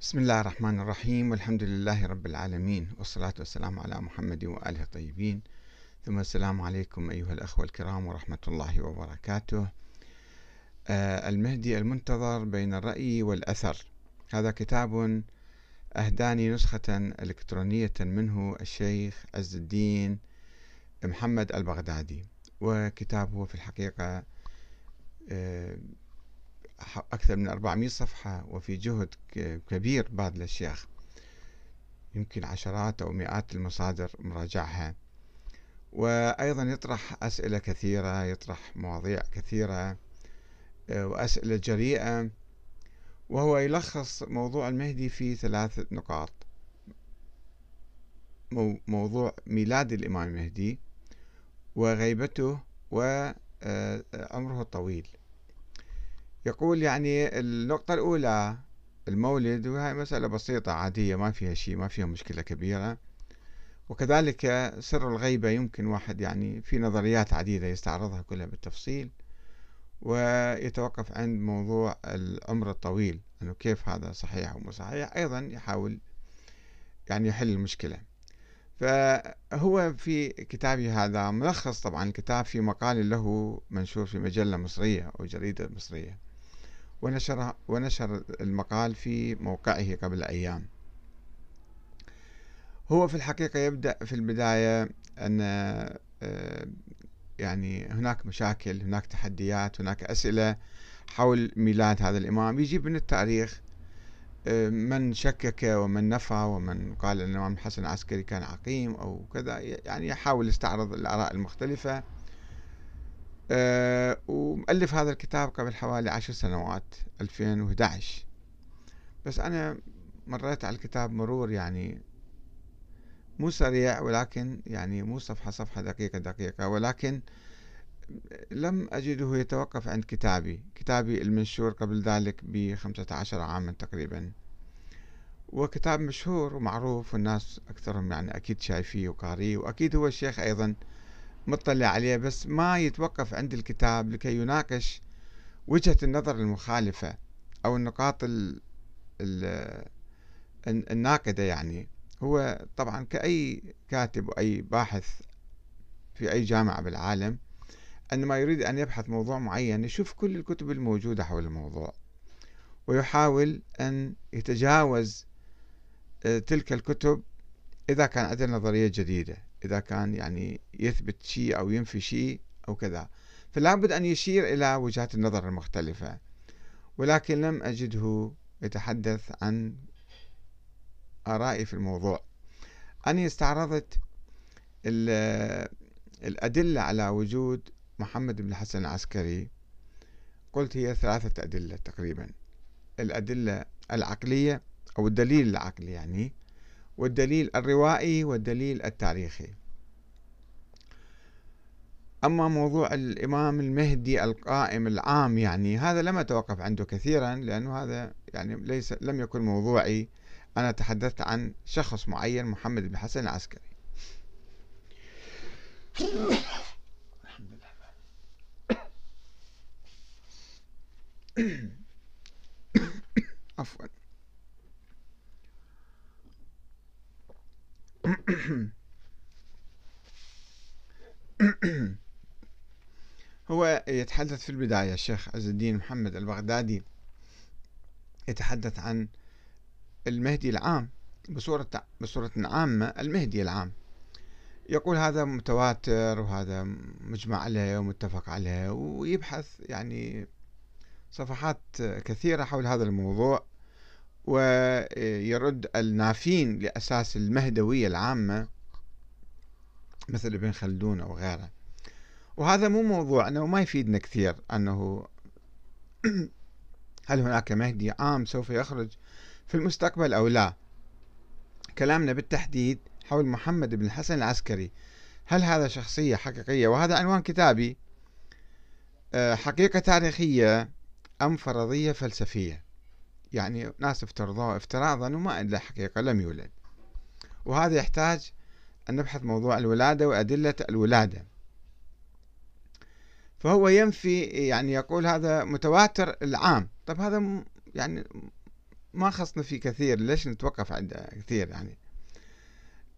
بسم الله الرحمن الرحيم والحمد لله رب العالمين والصلاة والسلام على محمد وآله الطيبين. ثم السلام عليكم أيها الأخوة الكرام ورحمة الله وبركاته. آه المهدي المنتظر بين الرأي والأثر. هذا كتاب أهداني نسخة إلكترونية منه الشيخ عز الدين محمد البغدادي وكتاب هو في الحقيقة آه أكثر من 400 صفحة وفي جهد كبير باذل الشيخ يمكن عشرات أو مئات المصادر مراجعها. وأيضا يطرح أسئلة كثيرة يطرح مواضيع كثيرة آه، وأسئلة جريئة. وهو يلخص موضوع المهدي في ثلاث نقاط. موضوع ميلاد الإمام المهدي وغيبته وعمره الطويل. يقول يعني النقطة الأولى المولد وهي مسألة بسيطة عادية ما فيها شيء ما فيها مشكلة كبيرة. وكذلك سر الغيبة يمكن واحد يعني في نظريات عديدة يستعرضها كلها بالتفصيل ويتوقف عند موضوع العمر الطويل أنه كيف هذا صحيح أو مو صحيح. أيضا يحاول يعني يحل المشكلة. فهو في كتابي هذا ملخص طبعا الكتاب في مقال له منشور في مجلة مصرية أو جريدة مصرية. ونشر ونشر المقال في موقعه قبل أيام. هو في الحقيقة يبدأ في البداية أن آه، يعني هناك مشاكل هناك تحديات هناك أسئلة حول ميلاد هذا الإمام. يجيب من التاريخ آه، من شكك ومن نفى ومن قال أن الإمام الحسن العسكري كان عقيم أو كذا يعني يحاول يستعرض الآراء المختلفة. ومؤلف هذا الكتاب قبل حوالي عشر سنوات 2011 بس أنا مريت على الكتاب مرور يعني مو سريع ولكن يعني مو صفحة صفحة دقيقة دقيقة. ولكن لم أجده يتوقف عند كتابي. كتابي المنشور قبل ذلك بخمسة عشر عاما تقريبا. وكتاب مشهور ومعروف والناس أكثرهم يعني أكيد شايفيه وقاريه. وأكيد هو الشيخ أيضا مطلع عليه بس ما يتوقف عند الكتاب لكي يناقش وجهة النظر المخالفة أو النقاط ال ال الناقدة يعني. هو طبعا كأي كاتب وأي باحث في أي جامعة بالعالم عندما يريد أن يبحث موضوع معين يشوف كل الكتب الموجودة حول الموضوع ويحاول أن يتجاوز آه، تلك الكتب إذا كان عنده نظرية جديدة. إذا كان يعني يثبت شيء أو ينفي شيء أو كذا. فلا بد أن يشير إلى وجهات النظر المختلفة. ولكن لم أجده يتحدث عن آرائي في الموضوع. أنا استعرضت الأدلة على وجود محمد بن الحسن العسكري. قلت هي ثلاثة أدلة تقريبا. الأدلة العقلية أو الدليل العقلي يعني والدليل الروائي والدليل التاريخي. أما موضوع الإمام المهدي القائم العام يعني هذا لم أتوقف عنده كثيرا لأنه هذا يعني ليس لم يكن موضوعي. أنا تحدثت عن شخص معين محمد بن حسن العسكري. عفوا. هو يتحدث في البداية الشيخ عز الدين محمد البغدادي يتحدث عن المهدي العام بصورة بصورة عامة المهدي العام. يقول هذا متواتر وهذا مجمع عليه ومتفق عليه ويبحث يعني صفحات كثيرة حول هذا الموضوع. ويرد النافين لأساس المهدوية العامة مثل ابن خلدون أو غيره. وهذا مو موضوع أنه ما يفيدنا كثير أنه هل هناك مهدي عام سوف يخرج في المستقبل أو لا؟ كلامنا بالتحديد حول محمد بن الحسن العسكري. هل هذا شخصية حقيقية؟ وهذا عنوان كتابي. آه، حقيقة تاريخية أم فرضية فلسفية؟ يعني ناس افترضوه افتراضا وما إلا حقيقة لم يولد. وهذا يحتاج أن نبحث موضوع الولادة وأدلة الولادة. فهو ينفي يعني يقول هذا متواتر العام. طب هذا يعني ما خصنا فيه كثير ليش نتوقف عنده كثير يعني؟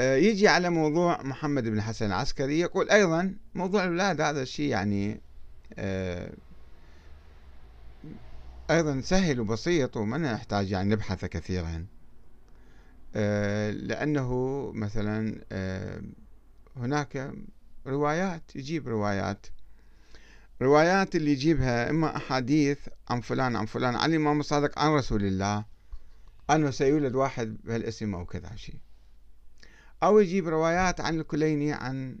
آه، يجي على موضوع محمد بن حسن العسكري يقول أيضا موضوع الولادة هذا الشيء يعني آه، أيضا سهل وبسيط وما نحتاج يعني نبحث كثيرا. آه، لأنه مثلا هناك روايات يجيب روايات. روايات اللي يجيبها إما أحاديث عن فلان عن فلان عن الإمام الصادق عن رسول الله أنه سيولد واحد بهالاسم أو كذا شيء. أو يجيب روايات عن الكليني عن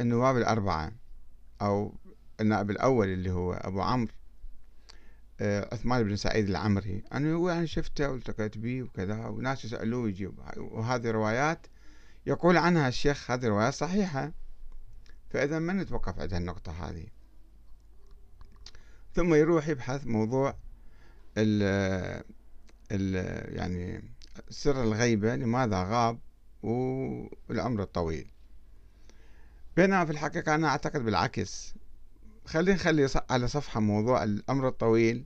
النواب الأربعة أو النائب الأول اللي هو أبو عمرو. آه، عثمان بن سعيد العمري. أنا أنا شفته والتقيت به وكذا وناس يسألوه يجيب وهذه روايات يقول عنها الشيخ هذه روايات صحيحة. فإذا ما نتوقف عند النقطة هذه؟ ثم يروح يبحث موضوع ال ال يعني سر الغيبة لماذا غاب والعمر الطويل. بينما في الحقيقة أنا أعتقد بالعكس. خلي نخلي على صفحة موضوع الأمر الطويل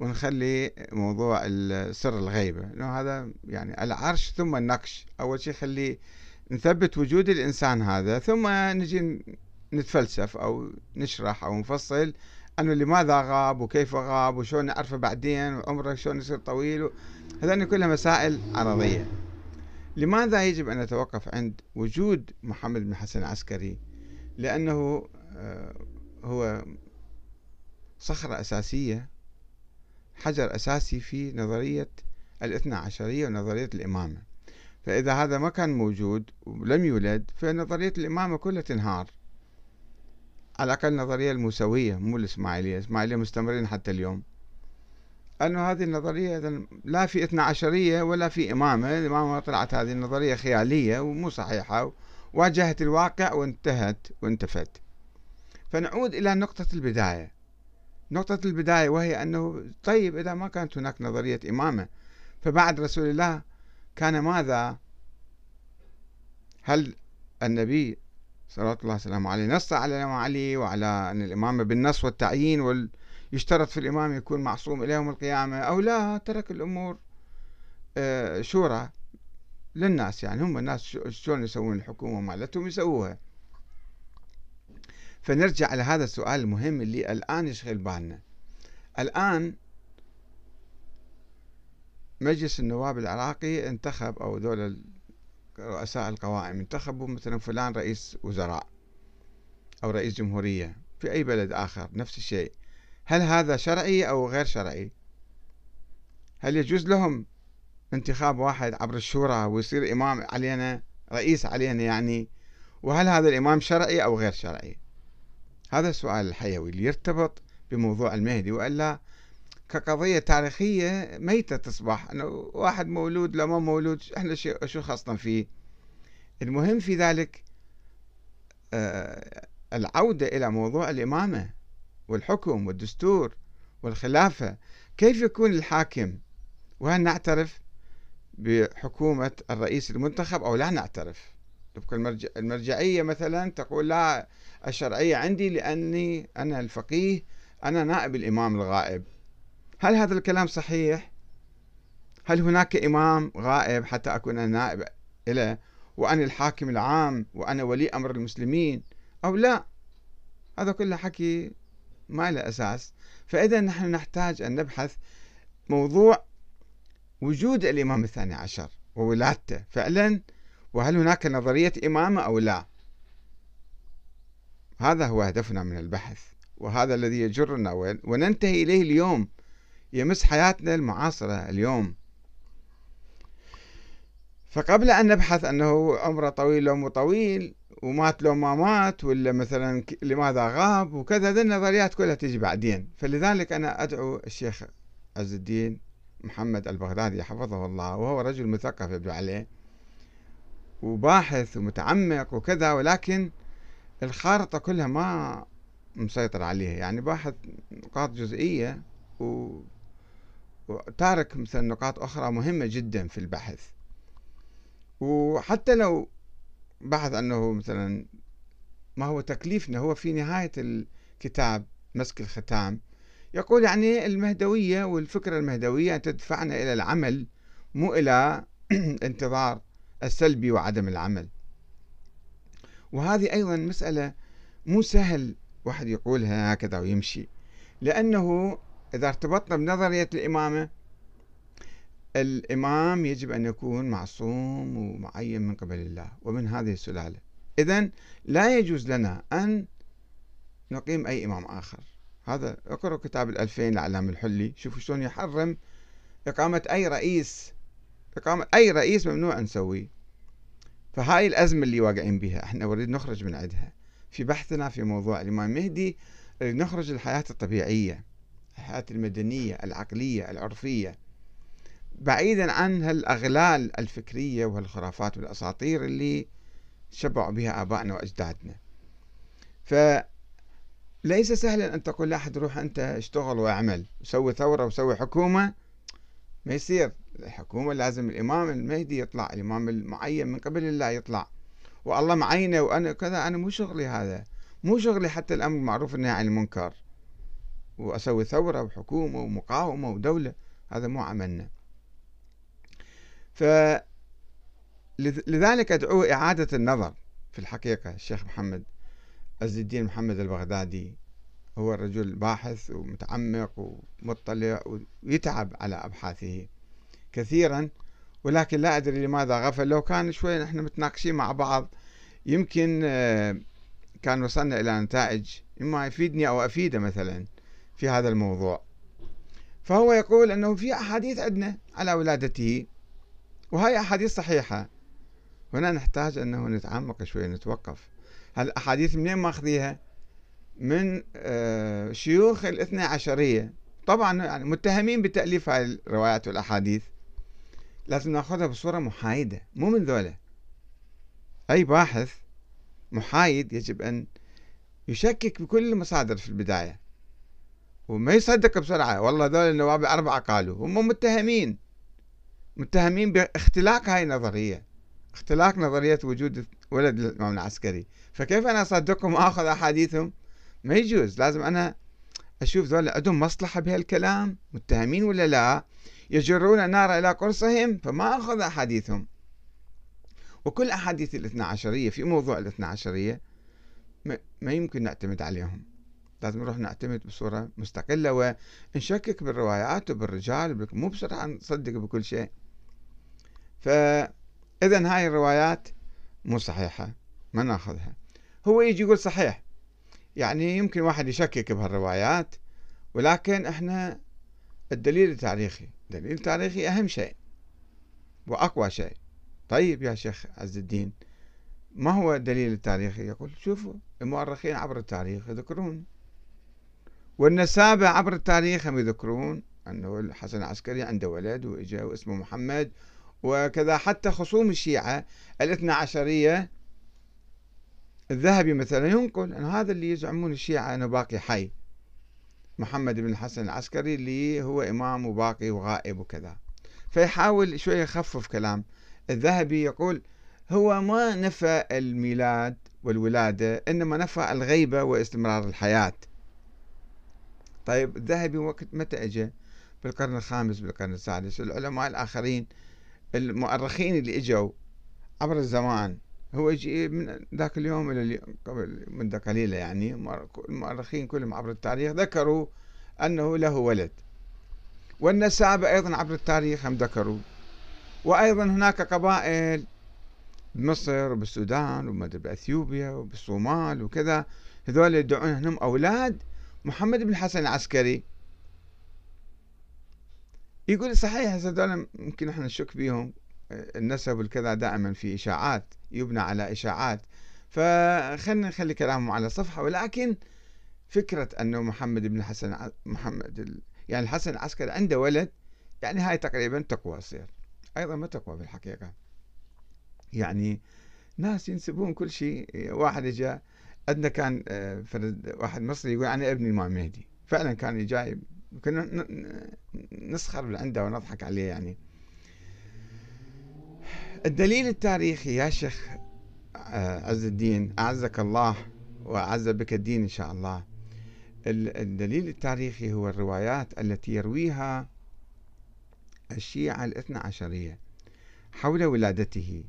ونخلي موضوع سر الغيبة لأنه هذا يعني العرش ثم النقش. أول شيء خلي نثبت وجود الإنسان هذا ثم نجي نتفلسف أو نشرح أو نفصل أنه لماذا غاب وكيف غاب وشون نعرفه بعدين وعمره شلون يصير طويل هذين كلها مسائل عرضية. لماذا يجب أن نتوقف عند وجود محمد بن حسن العسكري؟ لأنه آه، هو صخرة أساسية حجر أساسي في نظرية الاثنى عشرية ونظرية الإمامة. فإذا هذا ما كان موجود ولم يولد فنظرية الإمامة كلها تنهار. على الأقل النظرية الموسوية مو الإسماعيلية. الإسماعيلية مستمرين حتى اليوم. أنه هذه النظرية لا في اثنا عشرية ولا في إمامة. الإمامة طلعت هذه النظرية خيالية ومو صحيحة. واجهت الواقع وانتهت وانتفت. فنعود إلى نقطة البداية. نقطة البداية وهي أنه طيب إذا ما كانت هناك نظرية إمامة فبعد رسول الله كان ماذا؟ هل النبي صلى الله وسلم عليه نص على الإمام علي وعلى أن الإمامة بالنص والتعيين وال يشترط في الإمام يكون معصوم إلى يوم القيامة أو لا ترك الأمور آه، شورى للناس يعني هم الناس شلون يسوون الحكومة مالتهم يسووها. فنرجع على هذا السؤال المهم اللي الآن يشغل بالنا. الآن مجلس النواب العراقي انتخب أو دول رؤساء القوائم انتخبوا مثلا فلان رئيس وزراء أو رئيس جمهورية في أي بلد آخر نفس الشيء. هل هذا شرعي أو غير شرعي؟ هل يجوز لهم انتخاب واحد عبر الشورى ويصير إمام علينا رئيس علينا يعني؟ وهل هذا الإمام شرعي أو غير شرعي؟ هذا السؤال الحيوي اللي يرتبط بموضوع المهدي وإلا كقضية تاريخية ميتة تصبح. أنه واحد مولود لو ما مولود إحنا شو خاصنا فيه؟ المهم في ذلك آه، العودة إلى موضوع الإمامة والحكم والدستور والخلافة. كيف يكون الحاكم؟ وهل نعترف بحكومة الرئيس المنتخب أو لا نعترف؟ تبقى المرجعية مثلا تقول لا الشرعية عندي لأني أنا الفقيه أنا نائب الإمام الغائب. هل هذا الكلام صحيح؟ هل هناك إمام غائب حتى أكون أنا نائب له وأنا الحاكم العام وأنا ولي أمر المسلمين أو لا؟ هذا كله حكي ما له أساس. فإذا نحن نحتاج أن نبحث موضوع وجود الإمام الثاني عشر وولادته فعلا وهل هناك نظرية إمامة أو لا؟ هذا هو هدفنا من البحث وهذا الذي يجرنا وننتهي إليه اليوم. يمس حياتنا المعاصرة اليوم. فقبل أن نبحث أنه عمره طويل أو مو طويل ومات لو ما مات ولا مثلا لماذا غاب وكذا هذه النظريات كلها تجي بعدين. فلذلك أنا أدعو الشيخ عز الدين محمد البغدادي حفظه الله وهو رجل مثقف يبدو عليه. وباحث ومتعمق وكذا ولكن الخارطة كلها ما مسيطر عليها. يعني باحث نقاط جزئية و... وتارك مثلا نقاط أخرى مهمة جدا في البحث. وحتى لو بحث أنه مثلا ما هو تكليفنا هو في نهاية الكتاب مسك الختام يقول يعني المهدوية والفكرة المهدوية تدفعنا إلى العمل مو إلى انتظار السلبي وعدم العمل. وهذه أيضا مسألة مو سهل واحد يقولها هكذا ويمشي. لأنه إذا ارتبطنا بنظرية الإمامة الإمام يجب أن يكون معصوم ومعين من قبل الله ومن هذه السلالة. إذا لا يجوز لنا أن نقيم أي إمام آخر. هذا اقرأوا كتاب الألفين لعلام الحلي. شوفوا شلون يحرم إقامة أي رئيس إقامة أي رئيس ممنوع نسويه. فهاي الأزمة اللي واقعين بها إحنا نريد نخرج من عندها في بحثنا في موضوع الإمام نريد نخرج للحياة الطبيعية الحياة المدنية العقلية العرفية. بعيدا عن هالأغلال الفكرية والخرافات والأساطير اللي شبعوا بها آبائنا وأجدادنا. فليس سهلا أن تقول لأحد روح أنت اشتغل وأعمل وسوي ثورة وسوي حكومة ما يصير. الحكومة لازم الإمام المهدي يطلع الإمام المعين من قبل الله يطلع. والله معينة وأنا كذا أنا مو شغلي هذا. مو شغلي حتى الأمر معروف النهي عن المنكر. وأسوي ثورة وحكومة ومقاومة ودولة هذا مو عملنا. فلذلك أدعو إعادة النظر في الحقيقة. الشيخ محمد عز الدين محمد البغدادي هو رجل باحث ومتعمق ومطلع ويتعب على أبحاثه. كثيرا ولكن لا أدري لماذا غفل. لو كان شوي نحن متناقشين مع بعض يمكن آه، كان وصلنا إلى نتائج إما يفيدني أو أفيده مثلا في هذا الموضوع. فهو يقول أنه في أحاديث عندنا على ولادته وهي أحاديث صحيحة. هنا نحتاج أنه نتعمق شوي نتوقف. هالأحاديث منين ماخذيها؟ من آه، شيوخ الاثنى عشرية. طبعا يعني متهمين بتأليف هاي الروايات والأحاديث. لازم ناخذها بصورة محايدة مو من ذولا. أي باحث محايد يجب أن يشكك بكل المصادر في البداية. وما يصدق بسرعة. والله ذول النواب الأربعة قالوا هم متهمين. متهمين باختلاق هاي النظرية. اختلاق نظرية وجود ولد الإمام العسكري. فكيف أنا أصدقهم وأخذ أحاديثهم؟ ما يجوز. لازم أنا أشوف ذول عندهم مصلحة بهالكلام؟ متهمين ولا لا؟ يجرون النار إلى قرصهم فما أخذ أحاديثهم. وكل أحاديث الاثنى عشرية في موضوع الاثنى عشرية ما يمكن نعتمد عليهم. لازم نروح نعتمد بصورة مستقلة ونشكك بالروايات وبالرجال مو بسرعة نصدق بكل شيء. فإذا هاي الروايات مو صحيحة ما ناخذها. هو يجي يقول صحيح يعني يمكن واحد يشكك بهالروايات ولكن إحنا الدليل التاريخي. الدليل التاريخي أهم شيء وأقوى شيء. طيب يا شيخ عز الدين ما هو الدليل التاريخي؟ يقول شوفوا المؤرخين عبر التاريخ يذكرون. والنسابة عبر التاريخ هم يذكرون أنه الحسن العسكري عنده ولد وإجا واسمه محمد وكذا حتى خصوم الشيعة الاثنى عشرية الذهبي مثلا ينقل أن هذا اللي يزعمون الشيعة أنه باقي حي. محمد بن الحسن العسكري اللي هو إمام وباقي وغائب وكذا. فيحاول شوية يخفف كلام. الذهبي يقول هو ما نفى الميلاد والولادة إنما نفى الغيبة واستمرار الحياة. طيب الذهبي وقت متى اجى بالقرن الخامس بالقرن السادس. العلماء الآخرين المؤرخين اللي إجوا عبر الزمان. هو يجي من ذاك اليوم إلى قبل مدة قليلة يعني المؤرخين كلهم عبر التاريخ ذكروا أنه له ولد. والنسابة أيضا عبر التاريخ هم ذكروا. وأيضا هناك قبائل بمصر وبالسودان وباثيوبيا وبالصومال وكذا هذول يدعون إنهم أولاد محمد بن الحسن العسكري. يقول صحيح هذول ممكن إحنا نشك بيهم النسب والكذا دائما في إشاعات يبنى على إشاعات. فخلنا نخلي كلامهم على صفحة ولكن فكرة أنه محمد بن الحسن محمد يعني الحسن العسكري عنده ولد يعني هاي تقريبا تقوى تصير أيضا ما تقوى في الحقيقة. يعني ناس ينسبون كل شيء. واحد جاء عندنا كان آه، فرد واحد مصري يقول أنا ابني الامام مهدي. فعلا كان جاي كنا نسخر من عنده ونضحك عليه يعني. الدليل التاريخي يا شيخ آه، عز الدين أعزك الله وأعز بك الدين إن شاء الله. الدليل التاريخي هو الروايات التي يرويها الشيعة الاثنى عشرية حول ولادته.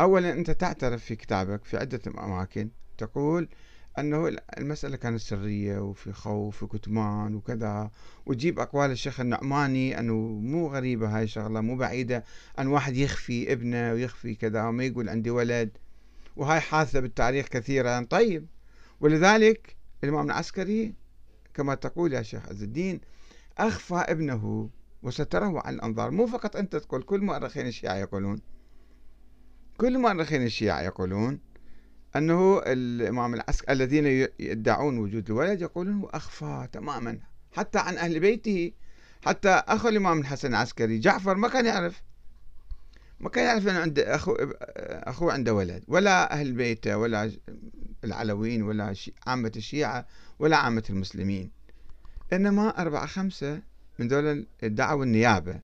أولا أنت تعترف في كتابك في عدة أماكن تقول أنه المسألة كانت سرية وفي خوف وكتمان وكذا. وتجيب أقوال الشيخ النعماني أنه مو غريبة هاي الشغلة مو بعيدة أن واحد يخفي ابنه ويخفي كذا وما يقول عندي ولد. وهاي حادثة بالتاريخ كثيرا طيب ولذلك الإمام العسكري كما تقول يا شيخ عز الدين أخفى ابنه وستره عن الأنظار. مو فقط أنت تقول كل مؤرخين الشيعة يقولون. كل مؤرخين الشيعة يقولون أنه الإمام العسكري الذين يدعون وجود الولد يقولون هو أخفى تماما. حتى عن أهل بيته حتى أخو الإمام الحسن العسكري. جعفر ما كان يعرف. ما كان يعرف أن عنده أخو أخوه عنده ولد. ولا أهل بيته ولا العلويين ولا عامة الشيعة ولا عامة المسلمين. إنما أربعة خمسة من دول ادعوا النيابة